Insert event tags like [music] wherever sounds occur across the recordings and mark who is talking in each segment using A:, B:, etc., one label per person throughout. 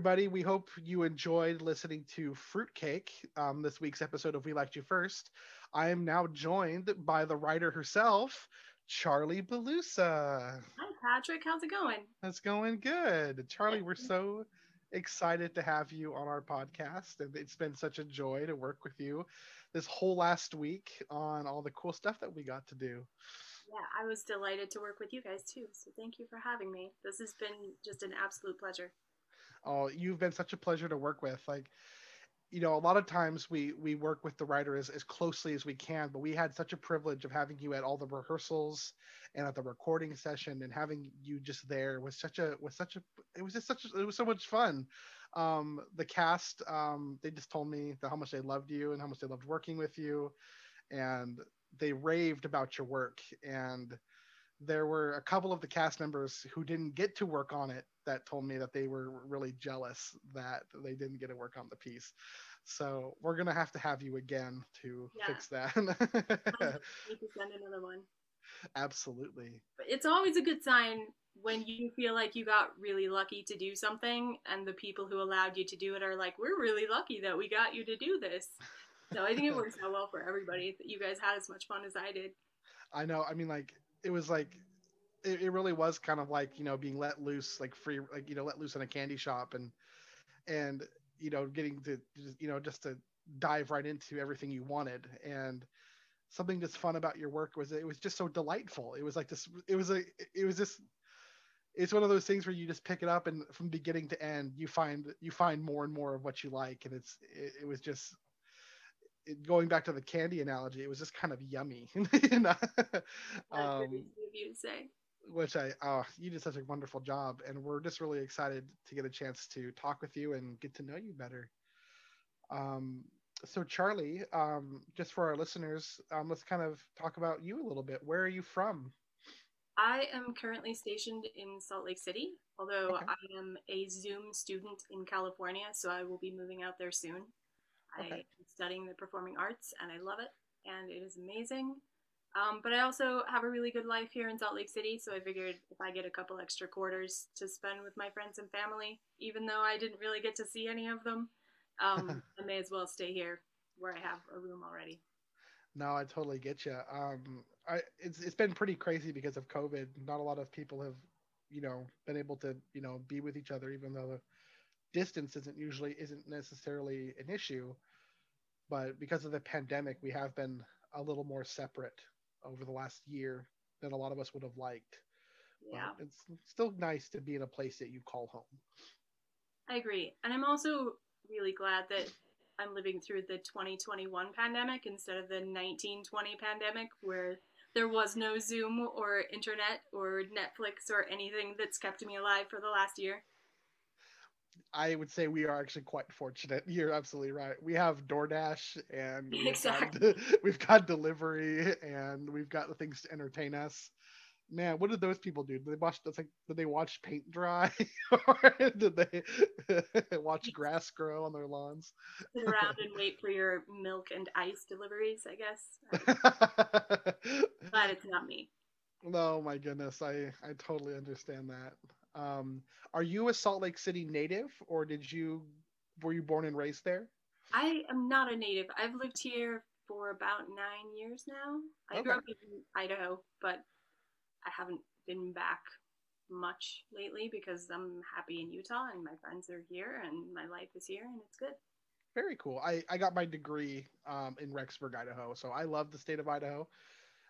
A: Everybody. We hope you enjoyed listening to Fruitcake, um, this week's episode of We Liked You First. I am now joined by the writer herself, Charlie Belusa.
B: Hi, Patrick. How's it going?
A: That's going good. Charlie, we're so excited to have you on our podcast. And it's been such a joy to work with you this whole last week on all the cool stuff that we got to do.
B: Yeah, I was delighted to work with you guys too. So thank you for having me. This has been just an absolute pleasure.
A: Oh, you've been such a pleasure to work with. Like, you know, a lot of times we we work with the writer as, as closely as we can, but we had such a privilege of having you at all the rehearsals and at the recording session and having you just there was such a was such a it was just such a, it was so much fun. Um, the cast um, they just told me how much they loved you and how much they loved working with you, and they raved about your work and there were a couple of the cast members who didn't get to work on it that told me that they were really jealous that they didn't get to work on the piece. So we're gonna have to have you again to yeah. fix that. [laughs]
B: need to send another one.
A: Absolutely.
B: But it's always a good sign when you feel like you got really lucky to do something, and the people who allowed you to do it are like, "We're really lucky that we got you to do this." So I think it works [laughs] out well for everybody. That you guys had as much fun as I did.
A: I know. I mean, like it was like it, it really was kind of like you know being let loose like free like you know let loose in a candy shop and and you know getting to you know just to dive right into everything you wanted. And something that's fun about your work was it was just so delightful. It was like this it was a it was just it's one of those things where you just pick it up and from beginning to end you find you find more and more of what you like. And it's it, it was just it, going back to the candy analogy, it was just kind of yummy. [laughs] you know?
B: um, you say.
A: Which I, oh, you did such a wonderful job, and we're just really excited to get a chance to talk with you and get to know you better. Um, so Charlie, um, just for our listeners, um, let's kind of talk about you a little bit. Where are you from?
B: I am currently stationed in Salt Lake City, although okay. I am a Zoom student in California, so I will be moving out there soon. Okay. I'm studying the performing arts and I love it and it is amazing. Um, but I also have a really good life here in Salt Lake City, so I figured if I get a couple extra quarters to spend with my friends and family, even though I didn't really get to see any of them, um, [laughs] I may as well stay here where I have a room already.
A: No, I totally get you. Um, I it's it's been pretty crazy because of COVID. Not a lot of people have, you know, been able to you know be with each other, even though the distance isn't usually isn't necessarily an issue but because of the pandemic we have been a little more separate over the last year than a lot of us would have liked.
B: Yeah.
A: but it's still nice to be in a place that you call home.
B: I agree. And i'm also really glad that i'm living through the 2021 pandemic instead of the 1920 pandemic where there was no zoom or internet or netflix or anything that's kept me alive for the last year
A: I would say we are actually quite fortunate. You're absolutely right. We have DoorDash and [laughs] we've,
B: exactly.
A: got, we've got delivery and we've got the things to entertain us. Man, what did those people do? Did they watch? Like, did they watch paint dry, [laughs] or did they [laughs] watch grass grow on their lawns?
B: Sit around and wait for your milk and ice deliveries. I guess. Glad it's not me.
A: No, my goodness, I I totally understand that. Um, are you a Salt Lake City native, or did you were you born and raised there?
B: I am not a native. I've lived here for about nine years now. I okay. grew up in Idaho, but I haven't been back much lately because I'm happy in Utah and my friends are here and my life is here and it's good.
A: Very cool. I, I got my degree um, in Rexburg, Idaho, so I love the state of Idaho.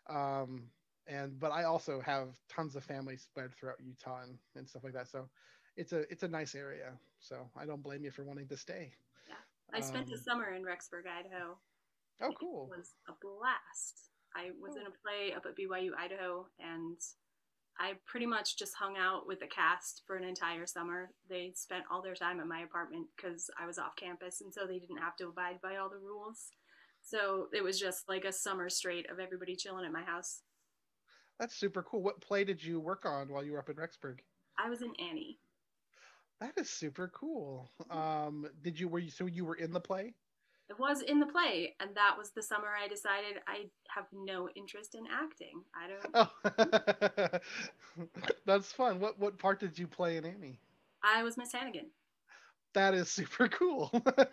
A: Um, and but I also have tons of family spread throughout Utah and, and stuff like that. So it's a it's a nice area. So I don't blame you for wanting to stay.
B: Yeah, I spent um, a summer in Rexburg, Idaho.
A: Oh, cool!
B: It was a blast. I was in a play up at BYU Idaho, and I pretty much just hung out with the cast for an entire summer. They spent all their time at my apartment because I was off campus, and so they didn't have to abide by all the rules. So it was just like a summer straight of everybody chilling at my house.
A: That's super cool. What play did you work on while you were up in Rexburg?
B: I was in Annie.
A: That is super cool. Um, did you were you so you were in the play?
B: It was in the play, and that was the summer I decided I have no interest in acting. I
A: don't. Oh. [laughs] That's fun. What what part did you play in Annie?
B: I was Miss Hannigan.
A: that is super cool. [laughs]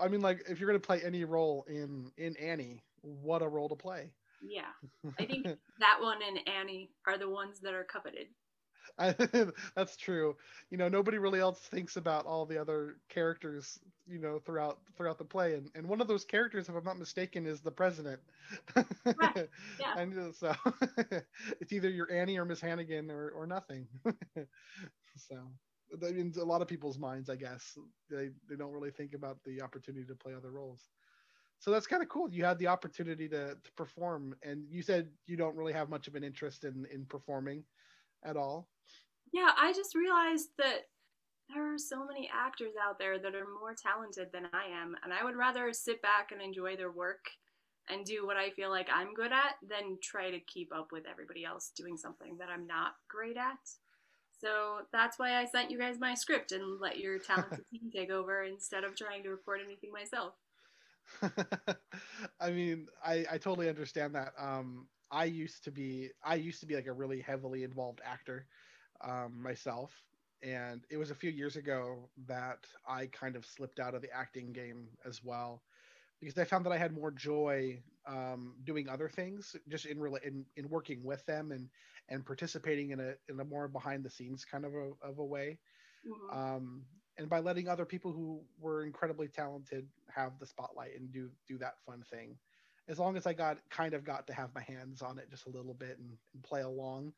A: I mean, like if you're gonna play any role in in Annie, what a role to play.
B: Yeah, I think [laughs] that one and Annie are the ones that are coveted.
A: I, [laughs] that's true. You know, nobody really else thinks about all the other characters, you know, throughout throughout the play, and and one of those characters, if I'm not mistaken, is the president.
B: Right. [laughs] Yeah. and
A: so it's either you're Annie or Miss Hannigan or or nothing. so means a lot of people's minds, I guess, they they don't really think about the opportunity to play other roles. So that's kind of cool. You had the opportunity to to perform, and you said you don't really have much of an interest in in performing at all.
B: Yeah, I just realized that there are so many actors out there that are more talented than I am, and I would rather sit back and enjoy their work and do what I feel like I'm good at than try to keep up with everybody else doing something that I'm not great at. So that's why I sent you guys my script and let your talented [laughs] team take over instead of trying to record anything myself. [laughs]
A: I mean, I, I totally understand that. Um, I used to be I used to be like a really heavily involved actor um, myself, and it was a few years ago that I kind of slipped out of the acting game as well because I found that I had more joy um, doing other things, just in, in in working with them and and participating in a in a more behind the scenes kind of a of a way, mm-hmm. um, and by letting other people who were incredibly talented have the spotlight and do do that fun thing. As long as I got kind of got to have my hands on it just a little bit and, and play along,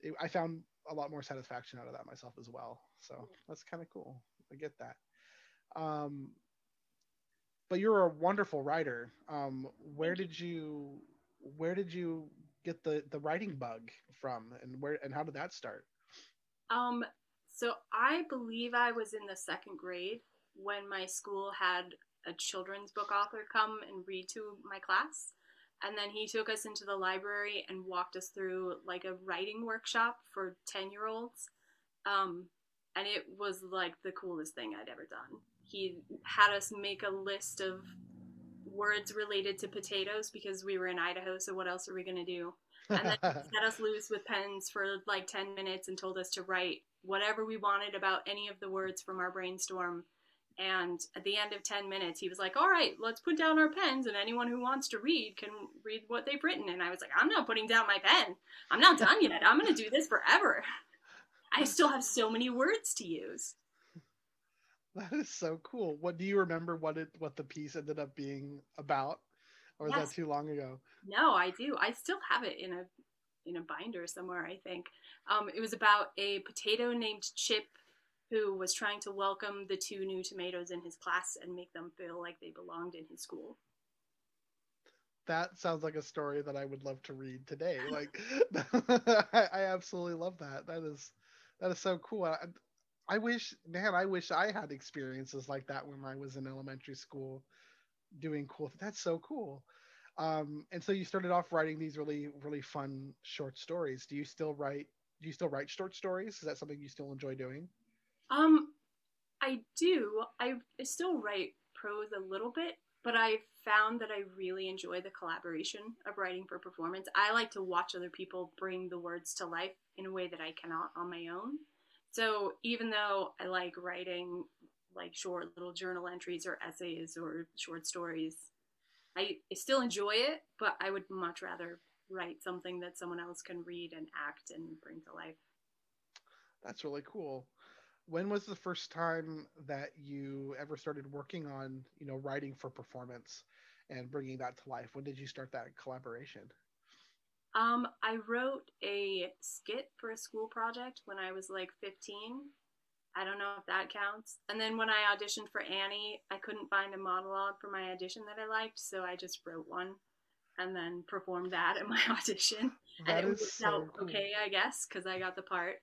A: it, I found a lot more satisfaction out of that myself as well. So that's kind of cool. I get that. Um, but you're a wonderful writer. Um, where did you where did you get the the writing bug from, and where and how did that start?
B: Um, so I believe I was in the second grade when my school had a children's book author come and read to my class. And then he took us into the library and walked us through like a writing workshop for 10 year olds. Um, and it was like the coolest thing I'd ever done. He had us make a list of words related to potatoes because we were in Idaho, so what else are we going to do? And then [laughs] set us loose with pens for like 10 minutes and told us to write whatever we wanted about any of the words from our brainstorm. And at the end of 10 minutes, he was like, All right, let's put down our pens, and anyone who wants to read can read what they've written. And I was like, I'm not putting down my pen. I'm not done yet. I'm going to do this forever. [laughs] I still have so many words to use.
A: That is so cool. What do you remember what it what the piece ended up being about? Or was yes. that too long ago?
B: No, I do. I still have it in a in a binder somewhere, I think. Um, it was about a potato named Chip who was trying to welcome the two new tomatoes in his class and make them feel like they belonged in his school.
A: That sounds like a story that I would love to read today. [laughs] Like, [laughs] I, I absolutely love that. That is that is so cool. I, I wish, man, I wish I had experiences like that when I was in elementary school, doing cool. That's so cool. Um, and so you started off writing these really, really fun short stories. Do you still write? Do you still write short stories? Is that something you still enjoy doing?
B: Um, I do. I still write prose a little bit, but I found that I really enjoy the collaboration of writing for performance. I like to watch other people bring the words to life in a way that I cannot on my own. So even though I like writing like short little journal entries or essays or short stories, I, I still enjoy it, but I would much rather write something that someone else can read and act and bring to life.
A: That's really cool. When was the first time that you ever started working on, you know, writing for performance and bringing that to life? When did you start that collaboration?
B: Um, I wrote a skit for a school project when I was like 15. I don't know if that counts. And then when I auditioned for Annie, I couldn't find a monologue for my audition that I liked, so I just wrote one and then performed that at my [laughs] audition. That and it was so cool. okay, I guess, because I got the part.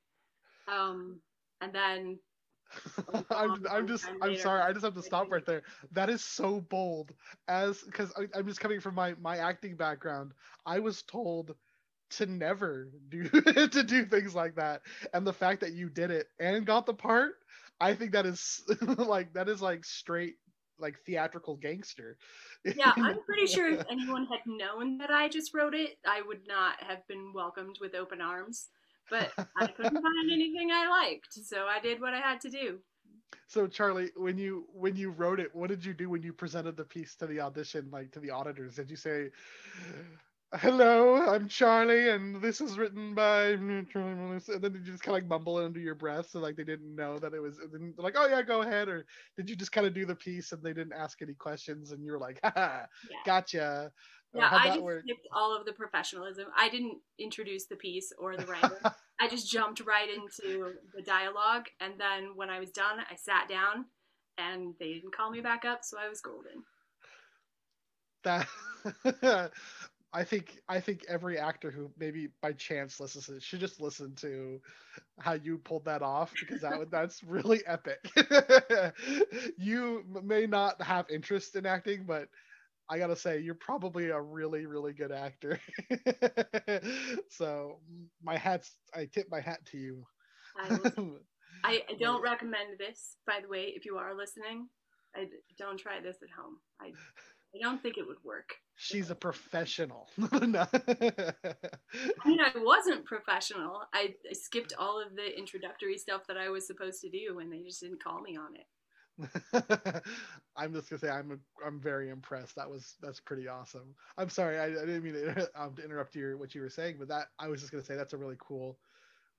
B: Um, and then [laughs]
A: I'm, I'm just I'm sorry I just have to stop right there. That is so bold as because I'm just coming from my my acting background. I was told to never [laughs] do to do things like that, and the fact that you did it and got the part, I think that is like that is like straight like theatrical gangster.
B: Yeah, I'm [laughs] pretty sure if anyone had known that I just wrote it, I would not have been welcomed with open arms but I couldn't [laughs] find anything I liked, so I did what I had to do.
A: so Charlie, when you when you wrote it, what did you do when you presented the piece to the audition, like to the auditors? Did you say, "Hello, I'm Charlie, and this is written by," Charlie and then did you just kind of like mumble it under your breath, so like they didn't know that it was, like, "Oh yeah, go ahead," or did you just kind of do the piece and they didn't ask any questions, and you were like, "Ha, yeah. gotcha."
B: Yeah, I just work? skipped all of the professionalism. I didn't introduce the piece or the writer. [laughs] I just jumped right into the dialogue, and then when I was done, I sat down, and they didn't call me back up, so I was golden.
A: That [laughs] I think I think every actor who maybe by chance listens to it should just listen to how you pulled that off because that that's really epic. [laughs] you may not have interest in acting, but I gotta say, you're probably a really, really good actor. [laughs] so my hat's, I tip my hat to you.
B: I, [laughs] I don't recommend this, by the way, if you are listening. I don't try this at home. I, I don't think it would work.
A: She's a professional. [laughs]
B: I mean, I wasn't professional. I, I skipped all of the introductory stuff that I was supposed to do, and they just didn't call me on it. [laughs]
A: I'm just gonna say I'm I'm very impressed. That was that's pretty awesome. I'm sorry, I, I didn't mean to, um, to interrupt your what you were saying, but that I was just gonna say that's a really cool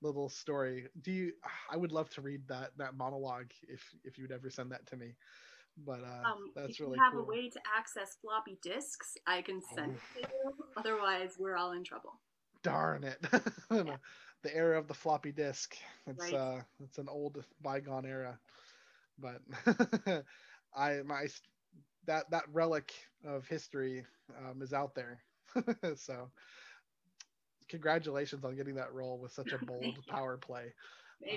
A: little story. Do you? I would love to read that that monologue if if you'd ever send that to me. But uh, um, that's if really
B: you have
A: cool.
B: a way to access floppy disks, I can send oh. it to you. Otherwise, we're all in trouble.
A: Darn it! [laughs] yeah. the era of the floppy disk. It's right. uh, it's an old bygone era but [laughs] I my that that relic of history um, is out there. [laughs] so congratulations on getting that role with such a bold power play.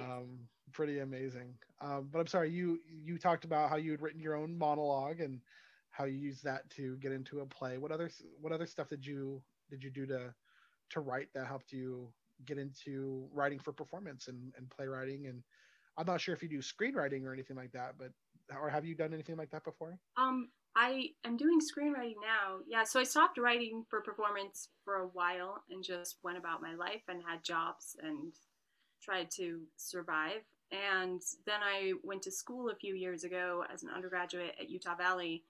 A: Um, pretty amazing. Um, but I'm sorry, you you talked about how you had written your own monologue and how you used that to get into a play. What other what other stuff did you did you do to to write that helped you get into writing for performance and, and playwriting and I'm not sure if you do screenwriting or anything like that, but or have you done anything like that before?
B: Um, I am doing screenwriting now. Yeah, so I stopped writing for performance for a while and just went about my life and had jobs and tried to survive. And then I went to school a few years ago as an undergraduate at Utah Valley,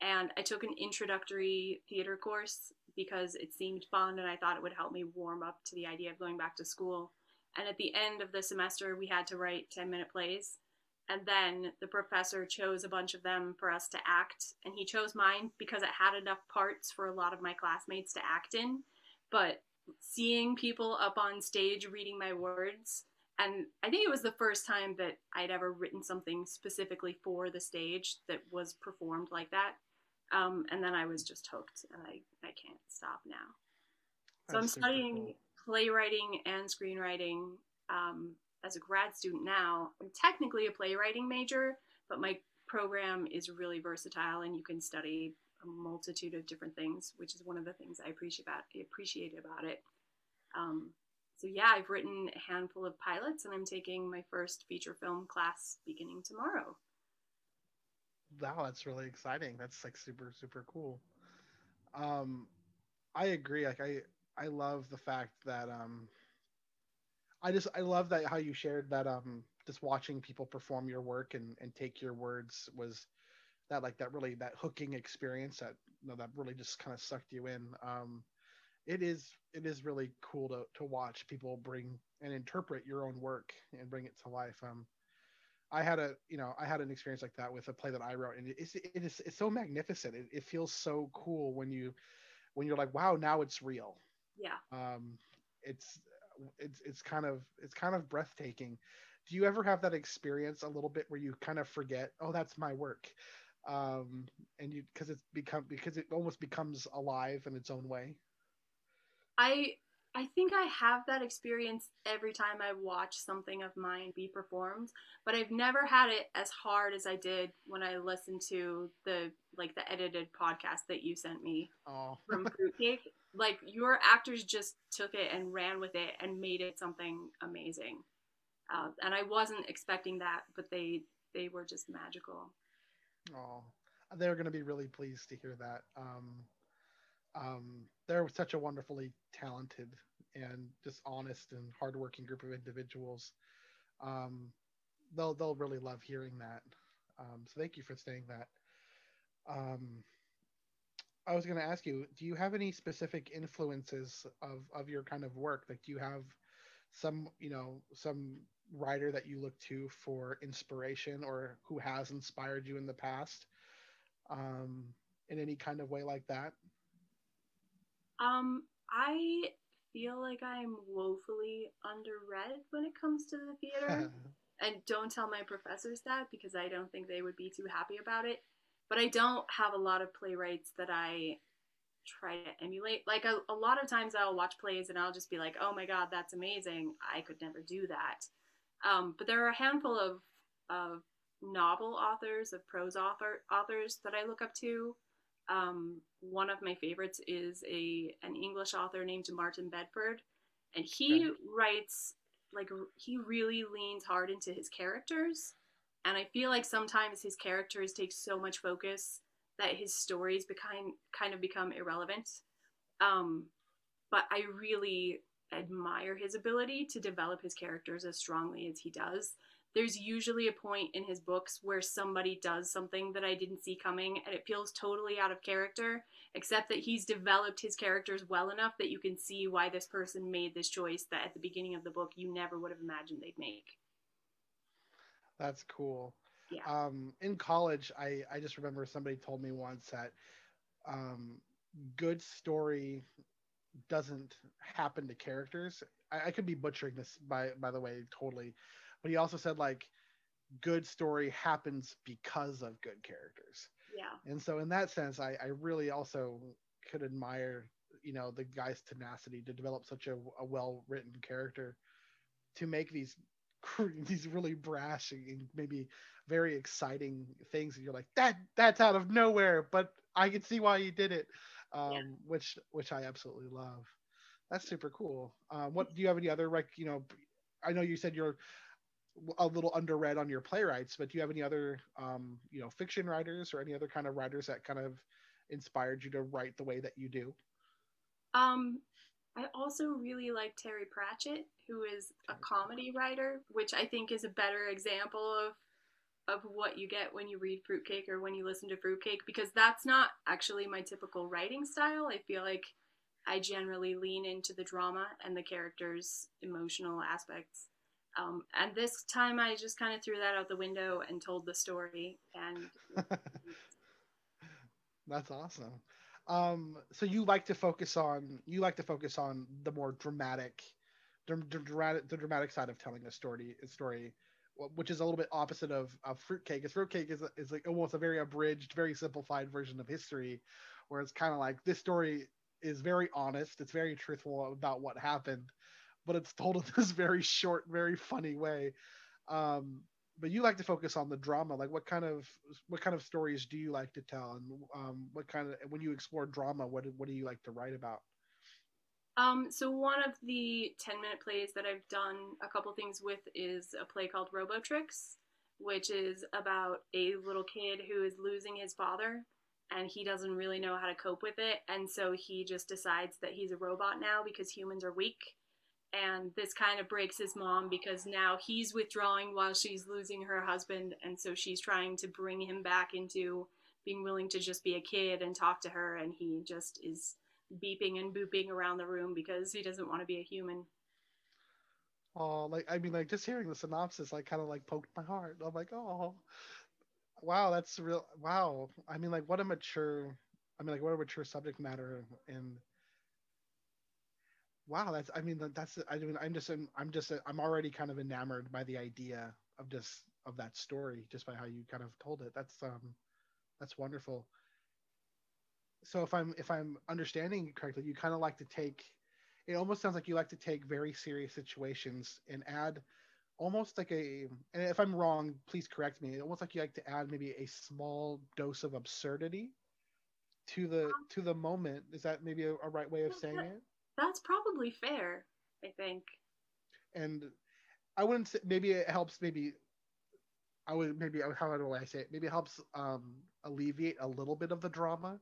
B: and I took an introductory theater course because it seemed fun and I thought it would help me warm up to the idea of going back to school. And at the end of the semester, we had to write 10 minute plays. And then the professor chose a bunch of them for us to act. And he chose mine because it had enough parts for a lot of my classmates to act in. But seeing people up on stage reading my words, and I think it was the first time that I'd ever written something specifically for the stage that was performed like that. Um, and then I was just hooked, and I, I can't stop now. So That's I'm studying cool playwriting and screenwriting um, as a grad student now. I'm technically a playwriting major, but my program is really versatile and you can study a multitude of different things, which is one of the things I appreciate about appreciate about it. Um, so yeah, I've written a handful of pilots, and I'm taking my first feature film class beginning tomorrow.
A: Wow, that's really exciting. That's like super super cool. Um, I agree. Like I I love the fact that um I just I love that how you shared that um just watching people perform your work and and take your words was that like that really that hooking experience that you know, that really just kind of sucked you in. Um it is it is really cool to to watch people bring and interpret your own work and bring it to life. Um I had a you know I had an experience like that with a play that I wrote and it's it is it's so magnificent. It, it feels so cool when you when you're like wow now it's real
B: yeah.
A: Um, it's it's it's kind of it's kind of breathtaking. Do you ever have that experience a little bit where you kind of forget, oh, that's my work, um, and you because it's become because it almost becomes alive in its own way.
B: I I think I have that experience every time I watch something of mine be performed, but I've never had it as hard as I did when I listened to the like the edited podcast that you sent me
A: oh.
B: from [laughs] Fruitcake. like your actors just took it and ran with it and made it something amazing. Uh, and I wasn't expecting that, but they they were just magical.
A: Oh, they're going to be really pleased to hear that. Um, um, they're such a wonderfully talented and just honest and hardworking group of individuals. Um, they'll they'll really love hearing that. Um, so thank you for saying that. Um, I was going to ask you, do you have any specific influences of of your kind of work? Like, do you have some you know some writer that you look to for inspiration or who has inspired you in the past um, in any kind of way like that?
B: Um, I feel like I'm woefully underread when it comes to the theater. [laughs] and don't tell my professors that because I don't think they would be too happy about it. But I don't have a lot of playwrights that I try to emulate. Like a, a lot of times I'll watch plays and I'll just be like, oh my god, that's amazing. I could never do that. Um, but there are a handful of, of novel authors, of prose author, authors that I look up to. Um, one of my favorites is a an English author named Martin Bedford, and he writes like he really leans hard into his characters, and I feel like sometimes his characters take so much focus that his stories become kind of become irrelevant. Um, but I really admire his ability to develop his characters as strongly as he does. There's usually a point in his books where somebody does something that I didn't see coming and it feels totally out of character, except that he's developed his characters well enough that you can see why this person made this choice that at the beginning of the book you never would have imagined they'd make.
A: That's cool.
B: Yeah.
A: Um, in college, I, I just remember somebody told me once that um, good story doesn't happen to characters. I, I could be butchering this by by the way, totally. But he also said like good story happens because of good characters.
B: Yeah.
A: And so in that sense, I, I really also could admire, you know, the guy's tenacity to develop such a, a well written character to make these [laughs] these really brash and maybe very exciting things and you're like that that's out of nowhere but i can see why you did it um, yeah. which which I absolutely love. That's super cool. Um, what do you have any other like you know? I know you said you're a little underread on your playwrights, but do you have any other um, you know fiction writers or any other kind of writers that kind of inspired you to write the way that you do?
B: Um, I also really like Terry Pratchett, who is a comedy writer, which I think is a better example of of what you get when you read Fruitcake or when you listen to Fruitcake because that's not actually my typical writing style. I feel like I generally lean into the drama and the characters' emotional aspects. Um, and this time I just kind of threw that out the window and told the story. And [laughs]
A: that's awesome. Um, so you like to focus on you like to focus on the more dramatic, the, the dramatic, the dramatic side of telling a story. A story which is a little bit opposite of, of fruitcake. Because fruitcake is is like almost a very abridged, very simplified version of history, where it's kind of like this story is very honest, it's very truthful about what happened, but it's told in [laughs] this very short, very funny way. Um, but you like to focus on the drama. Like, what kind of what kind of stories do you like to tell, and um, what kind of when you explore drama, what what do you like to write about?
B: Um, so one of the 10 minute plays that I've done a couple things with is a play called Robotrix, which is about a little kid who is losing his father and he doesn't really know how to cope with it. And so he just decides that he's a robot now because humans are weak. And this kind of breaks his mom because now he's withdrawing while she's losing her husband. And so she's trying to bring him back into being willing to just be a kid and talk to her. And he just is beeping and booping around the room because he doesn't want to be a human.
A: Oh, like I mean, like just hearing the synopsis, like kind of like poked my heart. I'm like, oh, wow, that's real. Wow, I mean, like what a mature. I mean, like what a mature subject matter, and wow, that's. I mean, that's. I mean, I'm just. I'm just. I'm already kind of enamored by the idea of just of that story, just by how you kind of told it. That's um, that's wonderful so if I'm if I'm understanding correctly, you kind of like to take it almost sounds like you like to take very serious situations and add almost like a and if I'm wrong, please correct me. Almost like you like to add maybe a small dose of absurdity to the to the moment. Is that maybe a, a right way of saying it?
B: That's probably fair, I think.
A: And I wouldn't say maybe it helps maybe I would maybe how do I say it? Maybe it helps um, alleviate a little bit of the drama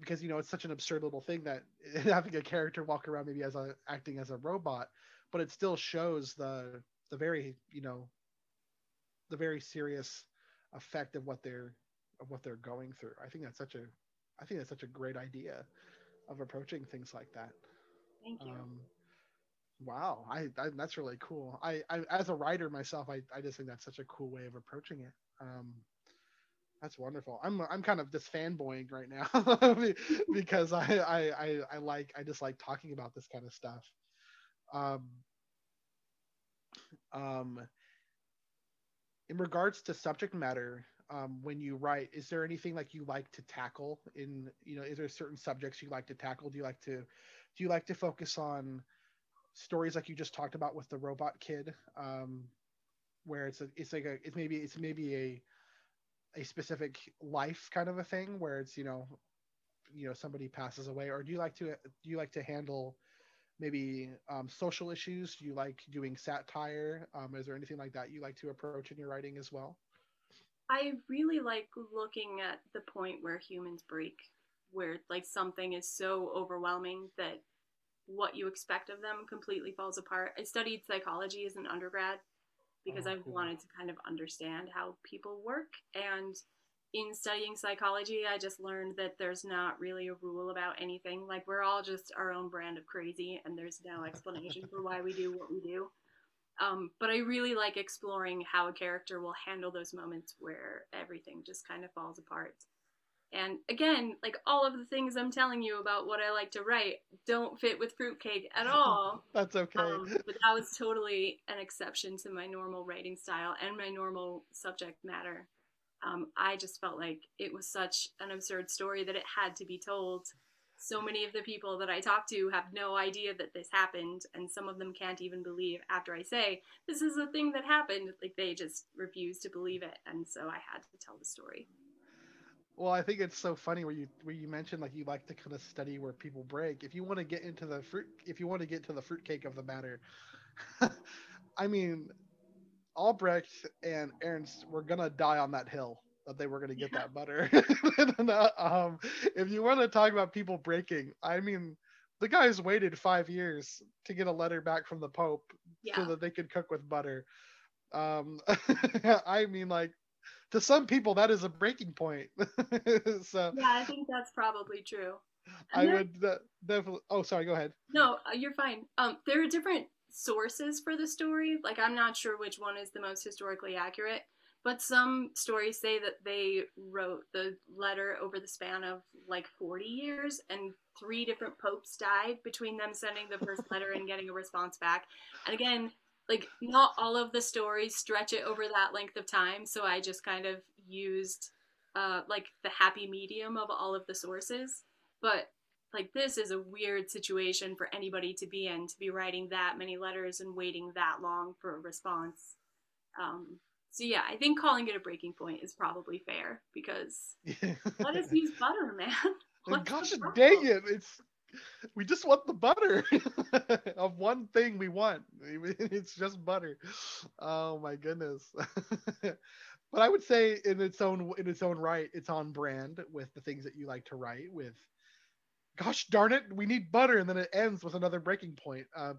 A: because you know it's such an absurd little thing that [laughs] having a character walk around maybe as a acting as a robot, but it still shows the the very you know the very serious effect of what they're of what they're going through. I think that's such a I think that's such a great idea of approaching things like that.
B: Thank you. Um,
A: wow, I, I, that's really cool. I, I as a writer myself, I, I just think that's such a cool way of approaching it. Um, that's wonderful. I'm I'm kind of just fanboying right now [laughs] because I, I I I like I just like talking about this kind of stuff. Um, um, in regards to subject matter, um, when you write, is there anything like you like to tackle in you know is there certain subjects you like to tackle? Do you like to do you like to focus on stories like you just talked about with the robot kid, um, where it's a it's like a it's maybe it's maybe a a specific life kind of a thing where it's you know you know somebody passes away or do you like to do you like to handle maybe um, social issues? Do you like doing satire? Um, is there anything like that you like to approach in your writing as well?
B: I really like looking at the point where humans break where like something is so overwhelming that what you expect of them completely falls apart. I studied psychology as an undergrad because oh, I cool. wanted to kind of understand how people work. And in studying psychology, I just learned that there's not really a rule about anything. Like, we're all just our own brand of crazy, and there's no explanation for why we do what we do. Um, but I really like exploring how a character will handle those moments where everything just kind of falls apart. And again, like all of the things I'm telling you about what I like to write don't fit with fruitcake at [laughs] all.
A: That's okay. Um,
B: but that was totally an exception to my normal writing style and my normal subject matter. Um, I just felt like it was such an absurd story that it had to be told. So many of the people that I talk to have no idea that this happened, and some of them can't even believe after I say, This is a thing that happened. Like they just refuse to believe it. And so I had to tell the story.
A: Well, I think it's so funny where you where you mentioned like you like to kind of study where people break. If you want to get into the fruit, if you want to get to the fruitcake of the matter, [laughs] I mean, Albrecht and Ernst were gonna die on that hill that they were gonna get yeah. that butter. [laughs] um, if you want to talk about people breaking, I mean, the guys waited five years to get a letter back from the Pope yeah. so that they could cook with butter. Um, [laughs] I mean, like to some people that is a breaking point. [laughs] so
B: yeah, I think that's probably true.
A: And I would uh, definitely. Oh, sorry. Go ahead.
B: No, uh, you're fine. Um, there are different sources for the story. Like I'm not sure which one is the most historically accurate, but some stories say that they wrote the letter over the span of like 40 years, and three different popes died between them sending the first letter and getting a response back. And again, like not all of the stories stretch it over that length of time so i just kind of used uh, like the happy medium of all of the sources. But like this is a weird situation for anybody to be in to be writing that many letters and waiting that long for a response. Um, so yeah i think calling it a breaking point is probably fair because let us use butter man?
A: What's gosh dang it it's we just want the butter [laughs] of one thing we want. [laughs] It's just butter. Oh my goodness. [laughs] but I would say in its own in its own right, it's on brand with the things that you like to write with. Gosh darn it, we need butter, and then it ends with another breaking point. Um,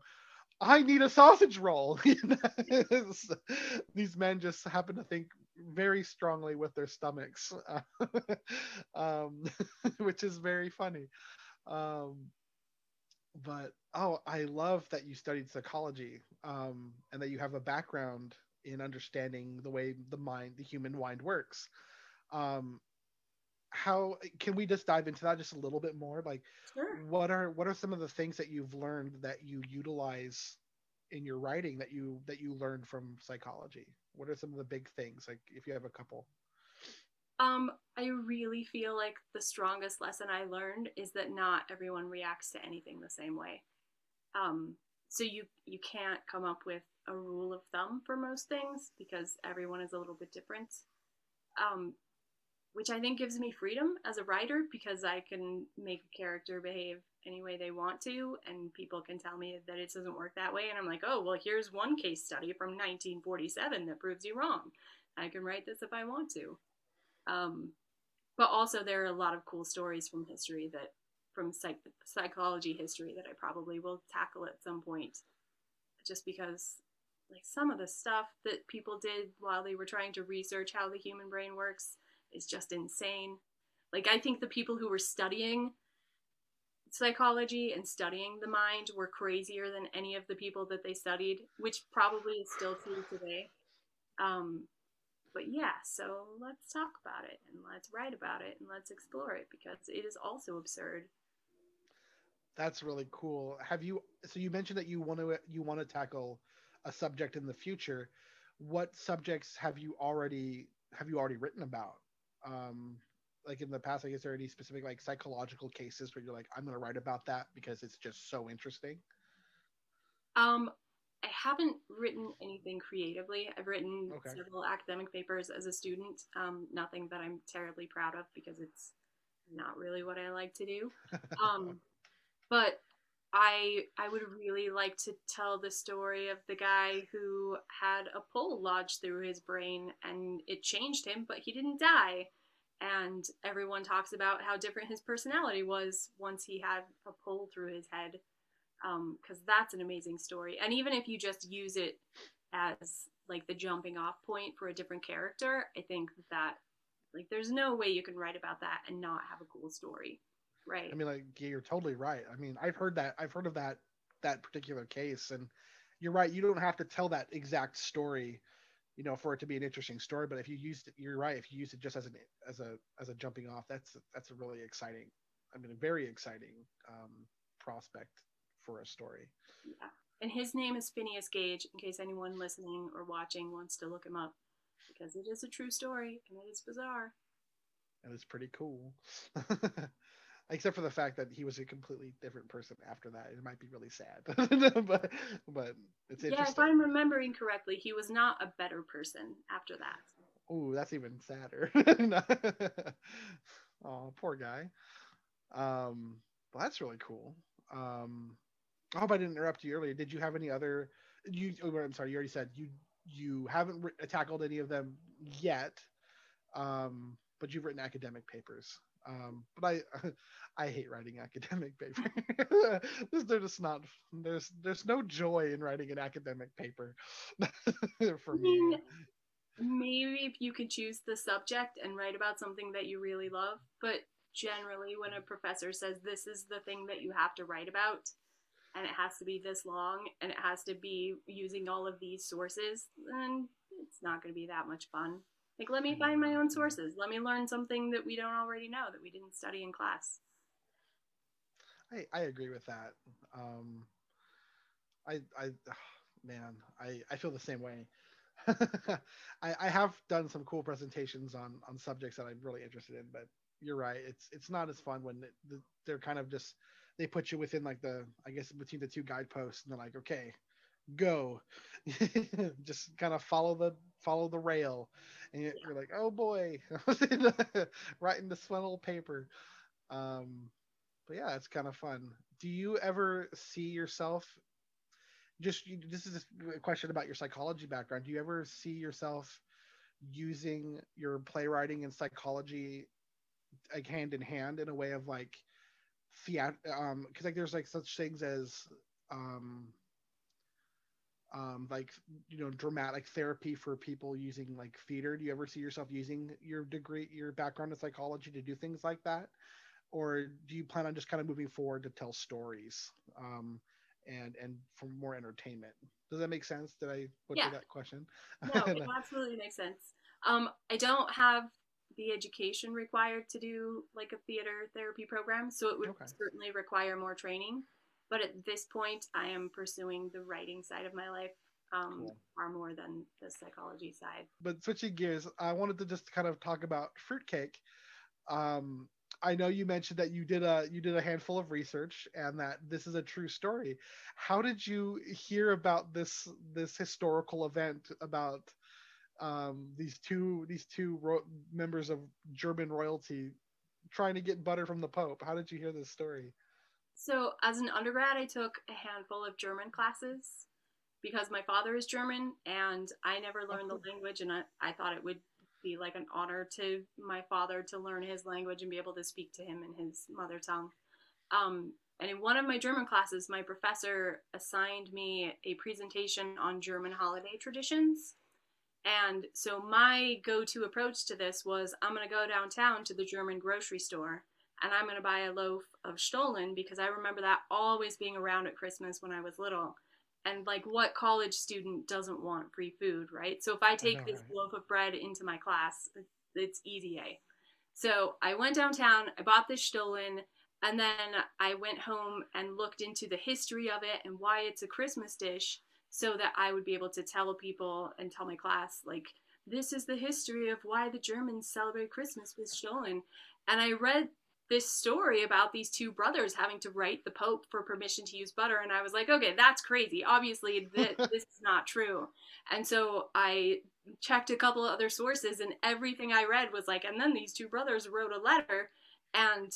A: I need a sausage roll. These men just happen to think very strongly with their stomachs, um, which is very funny. Um, but oh, I love that you studied psychology um, and that you have a background in understanding the way the mind, the human mind works. Um, how can we just dive into that just a little bit more? Like, sure. what are what are some of the things that you've learned that you utilize in your writing that you that you learned from psychology? What are some of the big things? Like, if you have a couple.
B: Um, I really feel like the strongest lesson I learned is that not everyone reacts to anything the same way. Um, so you you can't come up with a rule of thumb for most things because everyone is a little bit different. Um, which I think gives me freedom as a writer because I can make a character behave any way they want to, and people can tell me that it doesn't work that way, and I'm like, oh well, here's one case study from 1947 that proves you wrong. I can write this if I want to. Um, but also, there are a lot of cool stories from history that, from psych- psychology history, that I probably will tackle at some point, just because like some of the stuff that people did while they were trying to research how the human brain works is just insane. Like I think the people who were studying psychology and studying the mind were crazier than any of the people that they studied, which probably is still true today. Um, but yeah, so let's talk about it and let's write about it and let's explore it because it is also absurd.
A: That's really cool. Have you? So you mentioned that you want to you want to tackle a subject in the future. What subjects have you already have you already written about? Um, like in the past, like is there are any specific like psychological cases where you're like, I'm going to write about that because it's just so interesting?
B: Um, I haven't written anything creatively. I've written okay. several academic papers as a student. Um, nothing that I'm terribly proud of because it's not really what I like to do. [laughs] Um, but I I would really like to tell the story of the guy who had a pole lodged through his brain and it changed him, but he didn't die. And everyone talks about how different his personality was once he had a pole through his head, because um, that's an amazing story. And even if you just use it as like the jumping off point for a different character, I think that like there's no way you can write about that and not have a cool story. Right.
A: I mean, like you're totally right. I mean, I've heard that. I've heard of that that particular case, and you're right. You don't have to tell that exact story, you know, for it to be an interesting story. But if you used it, you're right. If you use it just as an as a as a jumping off, that's that's a really exciting. I mean, a very exciting um, prospect for a story.
B: Yeah. And his name is Phineas Gage. In case anyone listening or watching wants to look him up, because it is a true story and it is bizarre.
A: And it's pretty cool. [laughs] except for the fact that he was a completely different person after that. It might be really sad, [laughs] but but it's interesting.
B: yeah. If I'm remembering correctly, he was not a better person after that.
A: Oh, that's even sadder. [laughs] oh, poor guy. Um, well, that's really cool. Um, I hope I didn't interrupt you earlier. Did you have any other? You, oh, I'm sorry. You already said you you haven't re- tackled any of them yet, um, but you've written academic papers. Um, but I [laughs] I hate writing academic paper. [laughs] there's just not there's there's no joy in writing an academic paper [laughs] for me.
B: Maybe if you could choose the subject and write about something that you really love, but generally when a professor says this is the thing that you have to write about and it has to be this long and it has to be using all of these sources, then it's not going to be that much fun. Like, let me find my own sources. Let me learn something that we don't already know that we didn't study in class.
A: I, I agree with that. Um, I, I, [sighs] man, I, I feel the same way. [laughs] I, I have done some cool presentations on, on subjects that I'm really interested in, but you're right. It's, it's not as fun when they're kind of just, they put you within like the, I guess between the two guideposts and they're like, okay, go. [laughs] Just kind of follow the follow the rail. And you're like oh boy. [laughs] Writing the funnel paper. Um but yeah it's kind of fun. Do you ever see yourself just this is a question about your psychology background. Do you ever see yourself using your playwriting and psychology like hand in hand in a way of like fiat um because like there's like such things as um um, like you know dramatic therapy for people using like theater. Do you ever see yourself using your degree your background in psychology to do things like that? Or do you plan on just kind of moving forward to tell stories um, and and for more entertainment? Does that make sense? Did i put yeah. that question?
B: No it [laughs] absolutely makes sense. Um, i don't have the education required to do like a theater therapy program so it would okay. certainly require more training but at this point, I am pursuing the writing side of my life um, cool. far more than the psychology side.
A: But switching gears, I wanted to just kind of talk about fruitcake. Um, I know you mentioned that you did a you did a handful of research and that this is a true story. How did you hear about this this historical event about um, these two these two ro- members of German royalty trying to get butter from the Pope? How did you hear this story?
B: So, as an undergrad, I took a handful of German classes because my father is German and I never learned the language, and I, I thought it would be like an honor to my father to learn his language and be able to speak to him in his mother tongue. Um, and in one of my German classes, my professor assigned me a presentation on German holiday traditions. And so my go to approach to this was I'm going to go downtown to the German grocery store and I'm going to buy a loaf of Stollen because I remember that always being around at Christmas when I was little. And like, what college student doesn't want free food, right? So if I take I know, this right? loaf of bread into my class, it's easy A. So I went downtown, I bought this Stollen, and then I went home and looked into the history of it and why it's a Christmas dish so that I would be able to tell people and tell my class, like, this is the history of why the Germans celebrate Christmas with Stollen. And I read this story about these two brothers having to write the Pope for permission to use butter. And I was like, okay, that's crazy. Obviously, th- [laughs] this is not true. And so I checked a couple of other sources, and everything I read was like, and then these two brothers wrote a letter. And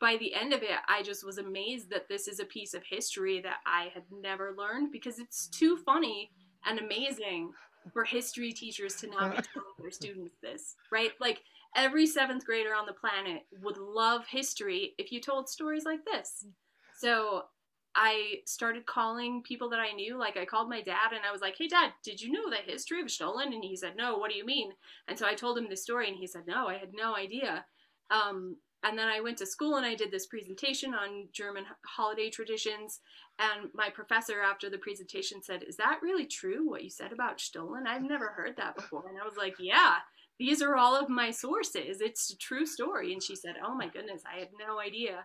B: by the end of it, I just was amazed that this is a piece of history that I had never learned because it's too funny and amazing for history teachers to not be [laughs] telling their students this, right? Like every seventh grader on the planet would love history if you told stories like this. So I started calling people that I knew. Like I called my dad and I was like, "Hey, dad, did you know the history of Stollen?" And he said, "No. What do you mean?" And so I told him the story, and he said, "No, I had no idea." Um, and then I went to school and I did this presentation on German holiday traditions. And my professor, after the presentation, said, "Is that really true? What you said about Stollen? I've never heard that before." And I was like, "Yeah." these are all of my sources. It's a true story. And she said, Oh my goodness, I had no idea.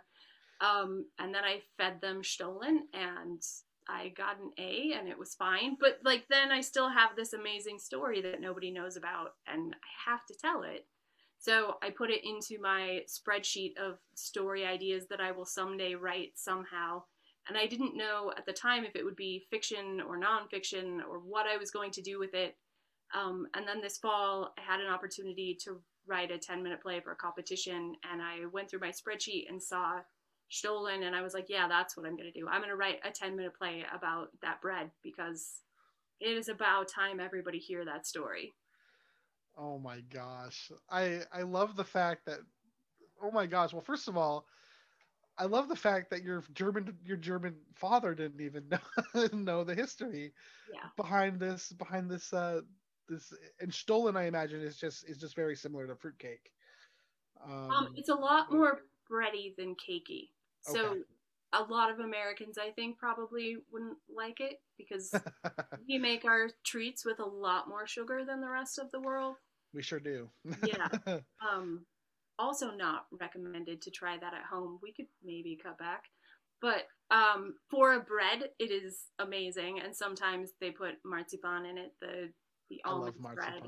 B: Um, and then I fed them Stollen and I got an A and it was fine. But like then I still have this amazing story that nobody knows about and I have to tell it. So I put it into my spreadsheet of story ideas that I will someday write somehow. And I didn't know at the time if it would be fiction or nonfiction or what I was going to do with it. Um, and then this fall, I had an opportunity to write a 10 minute play for a competition. And I went through my spreadsheet and saw Stollen. and I was like, yeah, that's what I'm going to do. I'm going to write a 10 minute play about that bread because it is about time everybody hear that story.
A: Oh my gosh. I I love the fact that oh my gosh. Well, first of all, I love the fact that your German your German father didn't even [laughs] know, know the history
B: yeah.
A: behind this behind this uh this and Stollen I imagine, is just is just very similar to fruitcake.
B: Um, um, it's a lot more bready than cakey. So okay. a lot of Americans, I think, probably wouldn't like it because [laughs] we make our treats with a lot more sugar than the rest of the world.
A: We sure do.
B: yeah. [laughs] Um, also, not recommended to try that at home. We could maybe cut back. But um, for a bread, it is amazing, and sometimes they put marzipan in it, the the almond bread.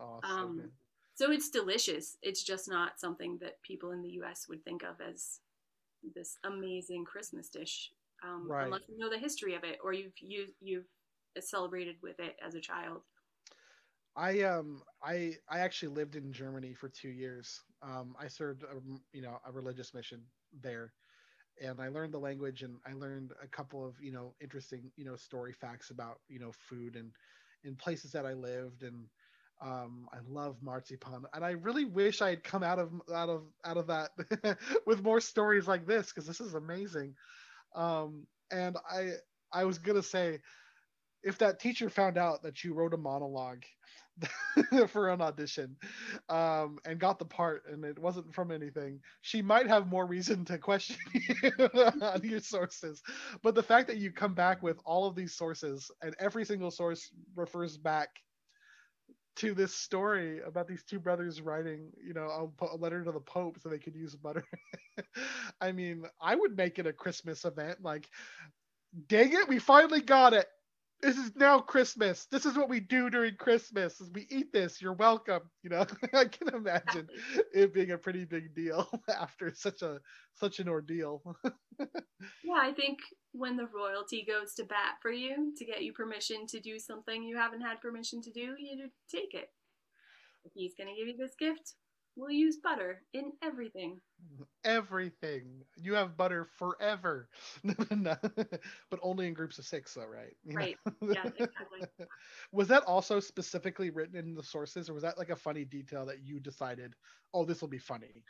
B: Oh, so, um, so it's delicious. It's just not something that people in the U.S. would think of as this amazing Christmas dish, um, right. unless you know the history of it or you've you, you've celebrated with it as a child.
A: I um I I actually lived in Germany for two years. Um, I served a, you know a religious mission there, and I learned the language and I learned a couple of you know interesting you know story facts about you know food and in places that I lived and um, I love marzipan, and I really wish I had come out of out of out of that [laughs] with more stories like this because this is amazing. Um, and I I was gonna say, if that teacher found out that you wrote a monologue [laughs] for an audition um, and got the part and it wasn't from anything, she might have more reason to question [laughs] you on your sources. But the fact that you come back with all of these sources and every single source refers back to this story about these two brothers writing, you know, a, a letter to the Pope so they could use butter. [laughs] I mean, I would make it a Christmas event. Like, dang it, we finally got it this is now Christmas. This is what we do during Christmas. Is we eat this. You're welcome. You know, [laughs] I can imagine it being a pretty big deal [laughs] after such a such an ordeal. [laughs]
B: yeah, I think when the royalty goes to bat for you to get you permission to do something you haven't had permission to do, you take it. If he's gonna give you this gift, We'll use butter in everything.
A: Everything. You have butter forever. [laughs] but only in groups of six, though, right?
B: You right. Know? Yeah, exactly. [laughs]
A: was that also specifically written in the sources, or was that like a funny detail that you decided, oh, this will be funny?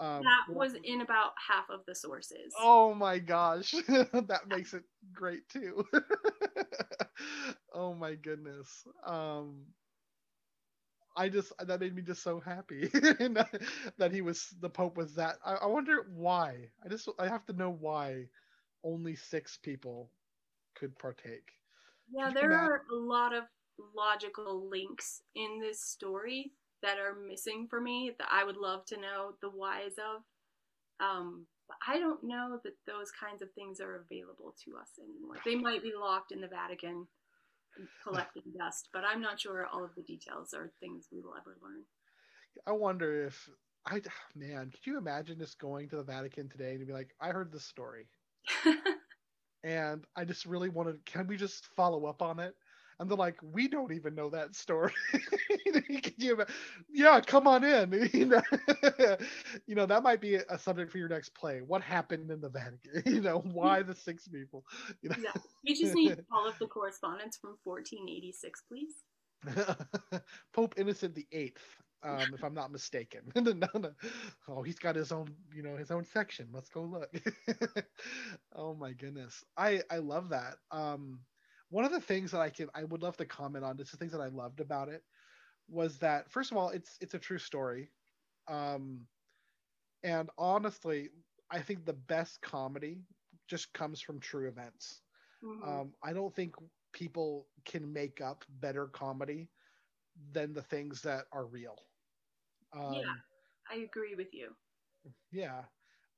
B: Um, that was in about half of the sources.
A: Oh my gosh. [laughs] that makes it great too. oh my goodness. Um, I just that made me just so happy [laughs] that, he was the Pope was that. I, I, wonder why. I just I have to know why only six people could partake.
B: Yeah, there are a lot of logical links in this story that are missing for me that I would love to know the whys of. Um, but I don't know that those kinds of things are available to us anymore. They might be locked in the Vatican collecting dust, but I'm not sure all of the details are things we will ever learn.
A: I wonder if I man, could you imagine just going to the Vatican today and be like, I heard this story. [laughs] and I just really wanted can we just follow up on it? And they're like, we don't even know that story. [laughs] yeah, come on in. [laughs] you, know, [laughs] you know, that might be a subject for your next play. What happened in the Vatican? You know, why the six people? You know?
B: Yeah, we just need all of the correspondence from 1486, please.
A: Pope Innocent the Eighth, um, if I'm not mistaken. no, no. Oh, he's got his own, you know, his own section. Let's go look. oh my goodness, I I love that. Um, one of the things that I can I would love to comment on, just the things that I loved about it, was that first of all, it's it's a true story, um, and honestly, I think the best comedy just comes from true events. Mm-hmm. Um, I don't think people can make up better comedy than the things that are real.
B: Um, yeah, I agree with you.
A: Yeah,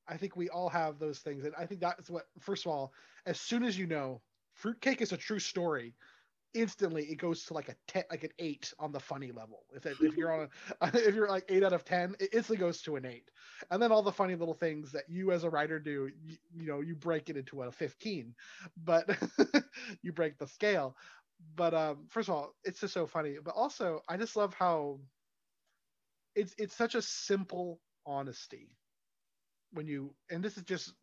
A: I think we all have those things, and I think that's what. First of all, as soon as you know Fruitcake is a true story. Instantly, it goes to like a ten, like an eight on the funny level. If it, if you're on a, [laughs] if you're like eight out of ten, it instantly goes to an eight. And then all the funny little things that you as a writer do, you, you know, you break it into a fifteen, but [laughs] you break the scale. But um, first of all, it's just so funny. But also, I just love how it's it's such a simple honesty when you and this is just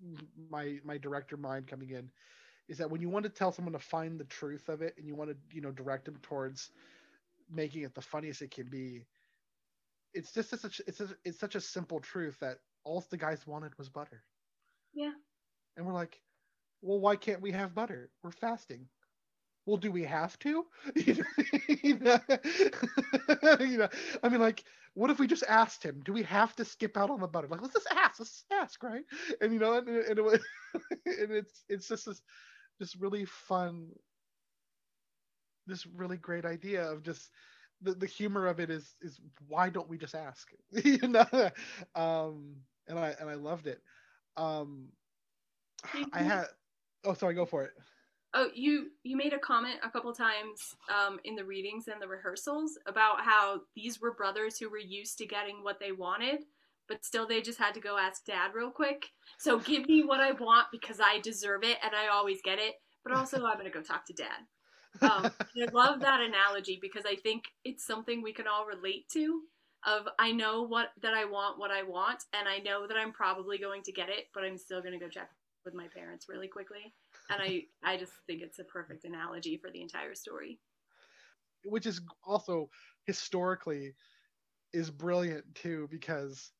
A: my my director mind coming in is that when you want to tell someone to find the truth of it and you want to you know direct them towards making it the funniest it can be it's just such it's a, it's such a simple truth that all the guys wanted was butter.
B: Yeah.
A: And we're like well why can't we have butter? We're fasting. Well do we have to? [laughs] You, know, [laughs] [laughs] you know i mean like what if we just asked him do we have to skip out on the butter? Like let's just ask let's ask right? And you know and, and, it, and it's it's just this this really fun this really great idea of just the, the humor of it is is why don't we just ask? [laughs] You know? Um and i and i loved it. Um i had oh sorry go for it.
B: Oh you you made a comment a couple times um in the readings and the rehearsals about how these were brothers who were used to getting what they wanted but still they just had to go ask dad real quick. So give me what I want because I deserve it and I always get it. But also I'm gonna go talk to dad. Um, I love that analogy because I think it's something we can all relate to. Of I know what that I want, what I want, and I know that I'm probably going to get it, but I'm still gonna go check with my parents really quickly. And I I just think it's a perfect analogy for the entire story.
A: Which is also historically is brilliant too because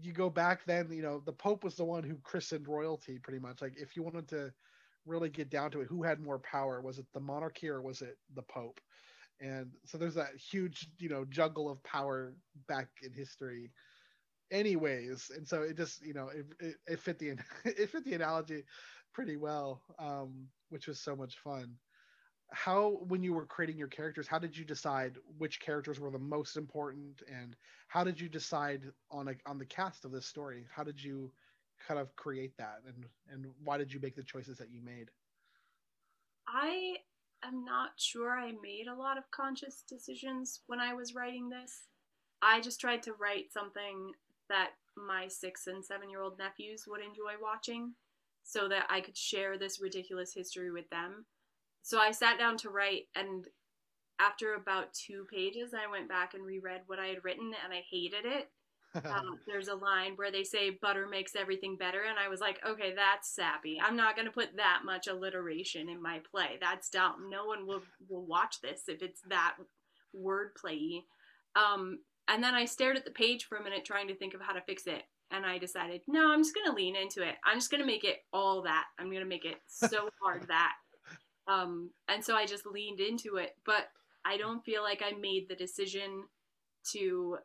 A: you go back then, you know, the Pope was the one who christened royalty pretty much. Like if you wanted to really get down to it, who had more power? Was it the monarchy or was it the Pope? And so there's that huge, you know, juggle of power back in history anyways. And so it just, you know, it, it, it fit the [laughs] it fit the analogy pretty well, um, which was so much fun how when you were creating your characters how did you decide which characters were the most important? And how did you decide on a, on the cast of this story? How did you kind of create that? And and why did you make the choices that you made?
B: I am not sure i made a lot of conscious decisions when i was writing this. I just tried to write something that my six and seven year old nephews would enjoy watching so that i could share this ridiculous history with them so I sat down to write, and after about two pages, I went back and reread what I had written, and I hated it. [laughs] um, there's a line where they say butter makes everything better, and I was like, okay, that's sappy. I'm not going to put that much alliteration in my play. That's dumb. No one will will watch this if it's that wordplay. Um, and then I stared at the page for a minute, trying to think of how to fix it. And I decided, no, I'm just going to lean into it. I'm just going to make it all that. I'm going to make it so [laughs] hard that. Um, and so I just leaned into it. But I don't feel like I made the decision to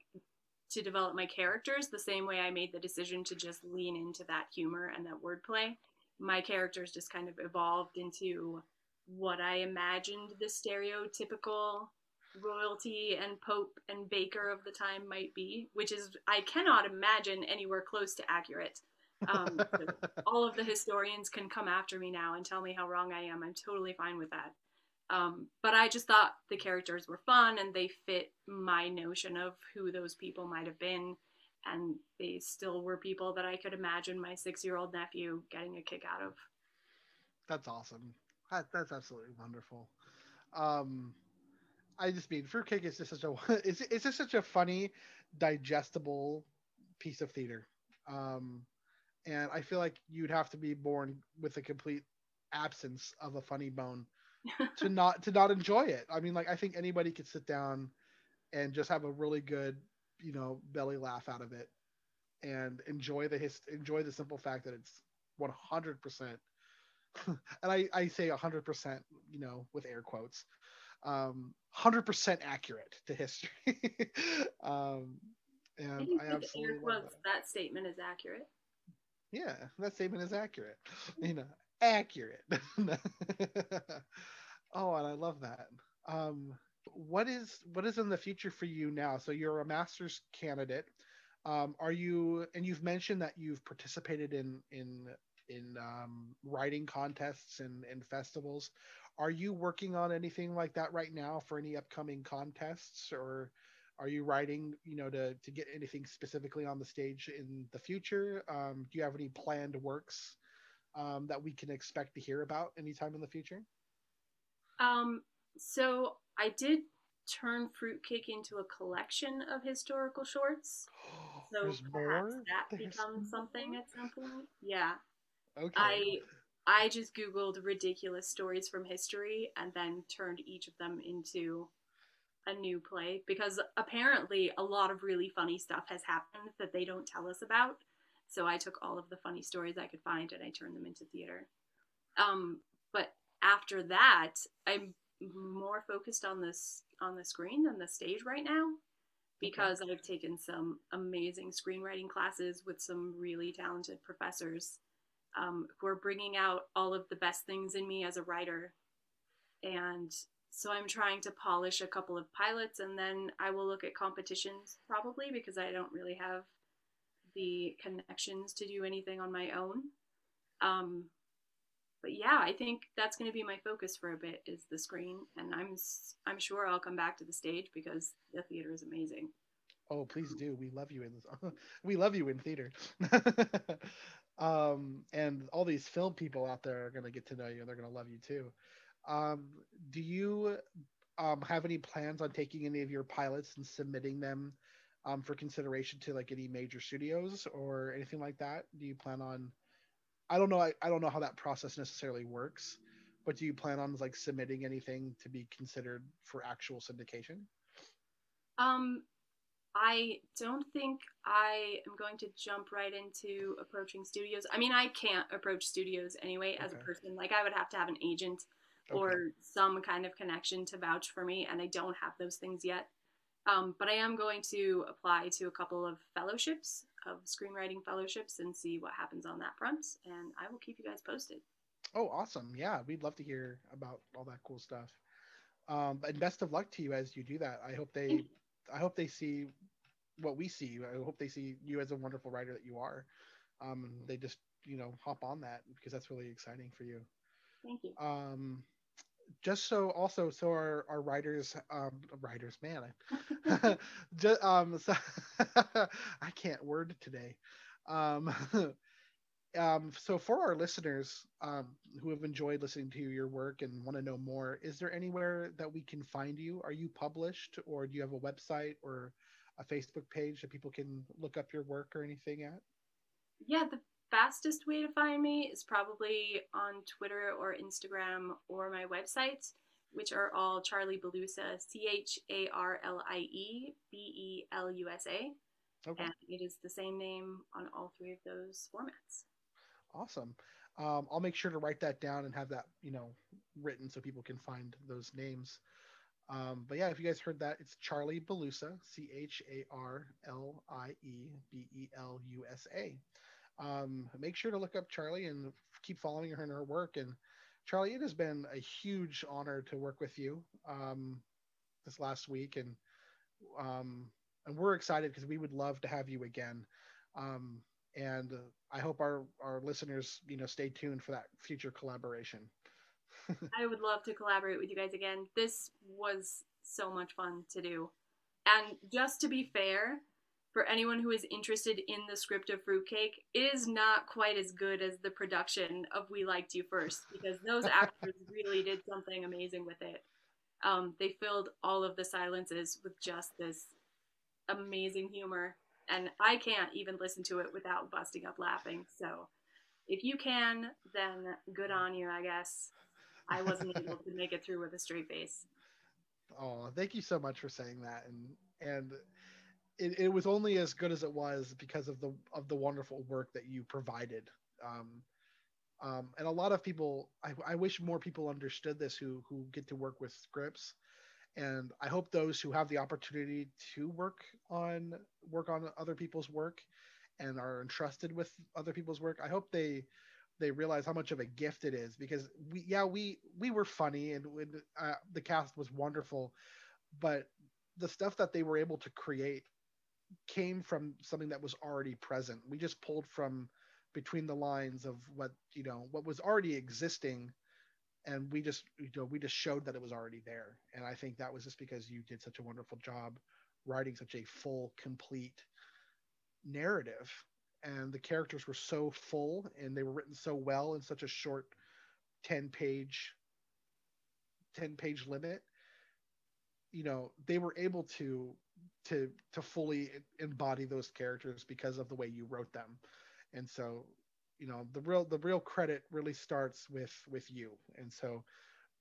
B: to develop my characters the same way I made the decision to just lean into that humor and that wordplay. My characters just kind of evolved into what I imagined the stereotypical royalty and pope and baker of the time might be, which is I cannot imagine anywhere close to accurate. Um, [laughs] all of the historians can come after me now and tell me how wrong I am. I'm totally fine with that. Um, but I just thought the characters were fun and they fit my notion of who those people might have been. And they still were people that I could imagine my six year old nephew getting a kick out of.
A: That's awesome. That, that's absolutely wonderful. Um, I just mean fruitcake is just such a [laughs] it's, it's just such a funny, digestible piece of theater. Um, and I feel like you'd have to be born with a complete absence of a funny bone [laughs] to not to not enjoy it. I mean, like I think anybody could sit down and just have a really good, you know, belly laugh out of it and enjoy the his enjoy the simple fact that it's 100 percent [laughs] and I, I say 100 percent you know with air quotes um 100 percent accurate to history [laughs] um and I, I absolutely
B: that. that statement is accurate
A: yeah that statement is accurate [laughs] you know accurate [laughs] Oh, and I love that. Um, what is what is in the future for you now? So you're a master's candidate. Um, are you? And you've mentioned that you've participated in in in um, writing contests and, and festivals. Are you working on anything like that right now for any upcoming contests, or are you writing, you know, to to get anything specifically on the stage in the future? Um, do you have any planned works um, that we can expect to hear about anytime in the future?
B: Um, so I did turn Fruitcake into a collection of historical shorts. [gasps] So There's perhaps more? that There's becomes more? something at some point. Yeah. Okay. I I just googled ridiculous stories from history and then turned each of them into a new play because apparently a lot of really funny stuff has happened that they don't tell us about. So I took all of the funny stories I could find and I turned them into theater. Um, but after that, I'm more focused on this on the screen than the stage right now because okay. I've taken some amazing screenwriting classes with some really talented professors um, who are bringing out all of the best things in me as a writer. And so I'm trying to polish a couple of pilots and then I will look at competitions probably because I don't really have the connections to do anything on my own. Um, but yeah, I think that's going to be my focus for a bit is the screen, and I'm I'm sure I'll come back to the stage because the theater is amazing.
A: Oh, please do. We love you in [laughs] we love you in theater. [laughs] um, and all these film people out there are going to get to know you, and they're going to love you too. Um, do you um, have any plans on taking any of your pilots and submitting them um, for consideration to like any major studios or anything like that? Do you plan on I don't know. I, I don't know how that process necessarily works, but do you plan on like submitting anything to be considered for actual syndication?
B: Um, I don't think I am going to jump right into approaching studios. I mean, I can't approach studios anyway as okay. a person. Like, I would have to have an agent okay. or some kind of connection to vouch for me, and I don't have those things yet. Um, but I am going to apply to a couple of fellowships of screenwriting fellowships and see what happens on that front. And I will keep you guys posted.
A: Oh, awesome. Yeah, we'd love to hear about all that cool stuff. Um, and best of luck to you as you do that. I hope they, I hope they see what we see. I hope they see you as a wonderful writer that you are. Um, they just, you know, hop on that because that's really exciting for you.
B: Thank you.
A: Um, just so also so our, our writers um writers man I, [laughs] [laughs] just, um so [laughs] I can't word today um um so for our listeners um who have enjoyed listening to your work and want to know more is there anywhere that we can find you are you published or do you have a website or a Facebook page that people can look up your work or anything at?
B: Yeah, the fastest way to find me is probably on Twitter or Instagram or my website, which are all Charlie Belusa, C H A R L I E B E L U S A. Okay. And it is the same name on all three of those formats.
A: Awesome. Um, I'll make sure to write that down and have that, you know, written so people can find those names. Um, but yeah, if you guys heard that, it's Charlie Belusa, C H A R L I E B E L U S A. Um, make sure to look up Charlie and keep following her and her work. And Charlie, it has been a huge honor to work with you um, this last week, and um, and we're excited because we would love to have you again. Um, and I hope our our listeners, you know, stay tuned for that future collaboration. [laughs]
B: I would love to collaborate with you guys again. This was so much fun to do. And just to be fair, for anyone who is interested in the script of Fruitcake, it is not quite as good as the production of We Liked You First because those [laughs] actors really did something amazing with it. Um, they filled all of the silences with just this amazing humor, and I can't even listen to it without busting up laughing. So, if you can, then good on you, I guess. I wasn't [laughs] able to make it through with a straight face.
A: Oh, thank you so much for saying that, and and it, it was only as good as it was because of the of the wonderful work that you provided. Um, um, and a lot of people, I, I wish more people understood this who who get to work with scripts, and I hope those who have the opportunity to work on work on other people's work and are entrusted with other people's work. I hope they they realize how much of a gift it is because we yeah we we were funny and uh, the cast was wonderful but the stuff that they were able to create came from something that was already present. We just pulled from between the lines of what you know what was already existing and we just you know we just showed that it was already there. And i think that was just because you did such a wonderful job writing such a full complete narrative. And the characters were so full and they were written so well in such a short 10 page 10 page limit. You know they were able to to to fully embody those characters because of the way you wrote them. And so you know the real the real credit really starts with with you. And so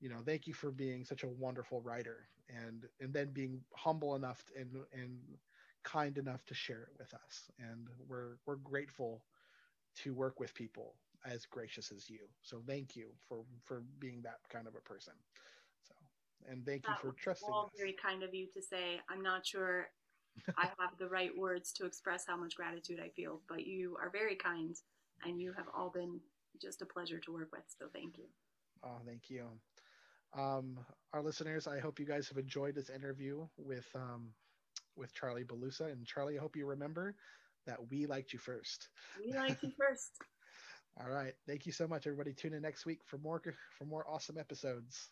A: you know thank you for being such a wonderful writer and and then being humble enough and and kind enough to share it with us. And we're we're grateful to work with people as gracious as you. So thank you for for being that kind of a person. so and thank that you for trusting all us.
B: very kind of you to say i'm not sure i [laughs] have the right words to express how much gratitude i feel but you are very kind and you have all been just a pleasure to work with so thank you
A: oh thank you um, our listeners i hope you guys have enjoyed this interview with um, with Charlie Belusa. And Charlie, I hope you remember that we liked you first.
B: We liked you [laughs] first.
A: All right. Thank you so much, everybody. Tune in next week for more for more awesome episodes.